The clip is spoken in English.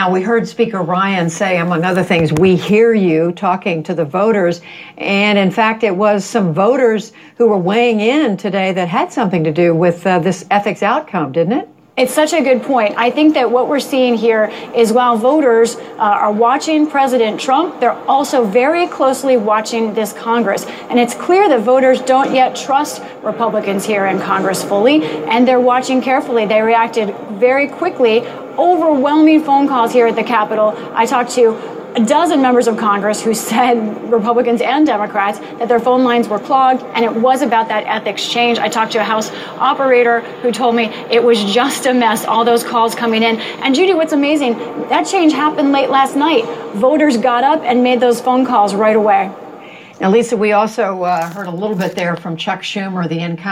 Now, we heard Speaker Ryan say, among other things, we hear you talking to the voters. And in fact, it was some voters who were weighing in today that had something to do with uh, this ethics outcome, didn't it? It's such a good point. I think that what we're seeing here is while voters uh, are watching President Trump, they're also very closely watching this Congress. And it's clear that voters don't yet trust Republicans here in Congress fully, and they're watching carefully. They reacted very quickly. Overwhelming phone calls here at the Capitol. I talked to a dozen members of Congress who said, Republicans and Democrats, that their phone lines were clogged, and it was about that ethics change. I talked to a House operator who told me it was just a mess, all those calls coming in. And Judy, what's amazing, that change happened late last night. Voters got up and made those phone calls right away. Now, Lisa, we also uh, heard a little bit there from Chuck Schumer, the incoming.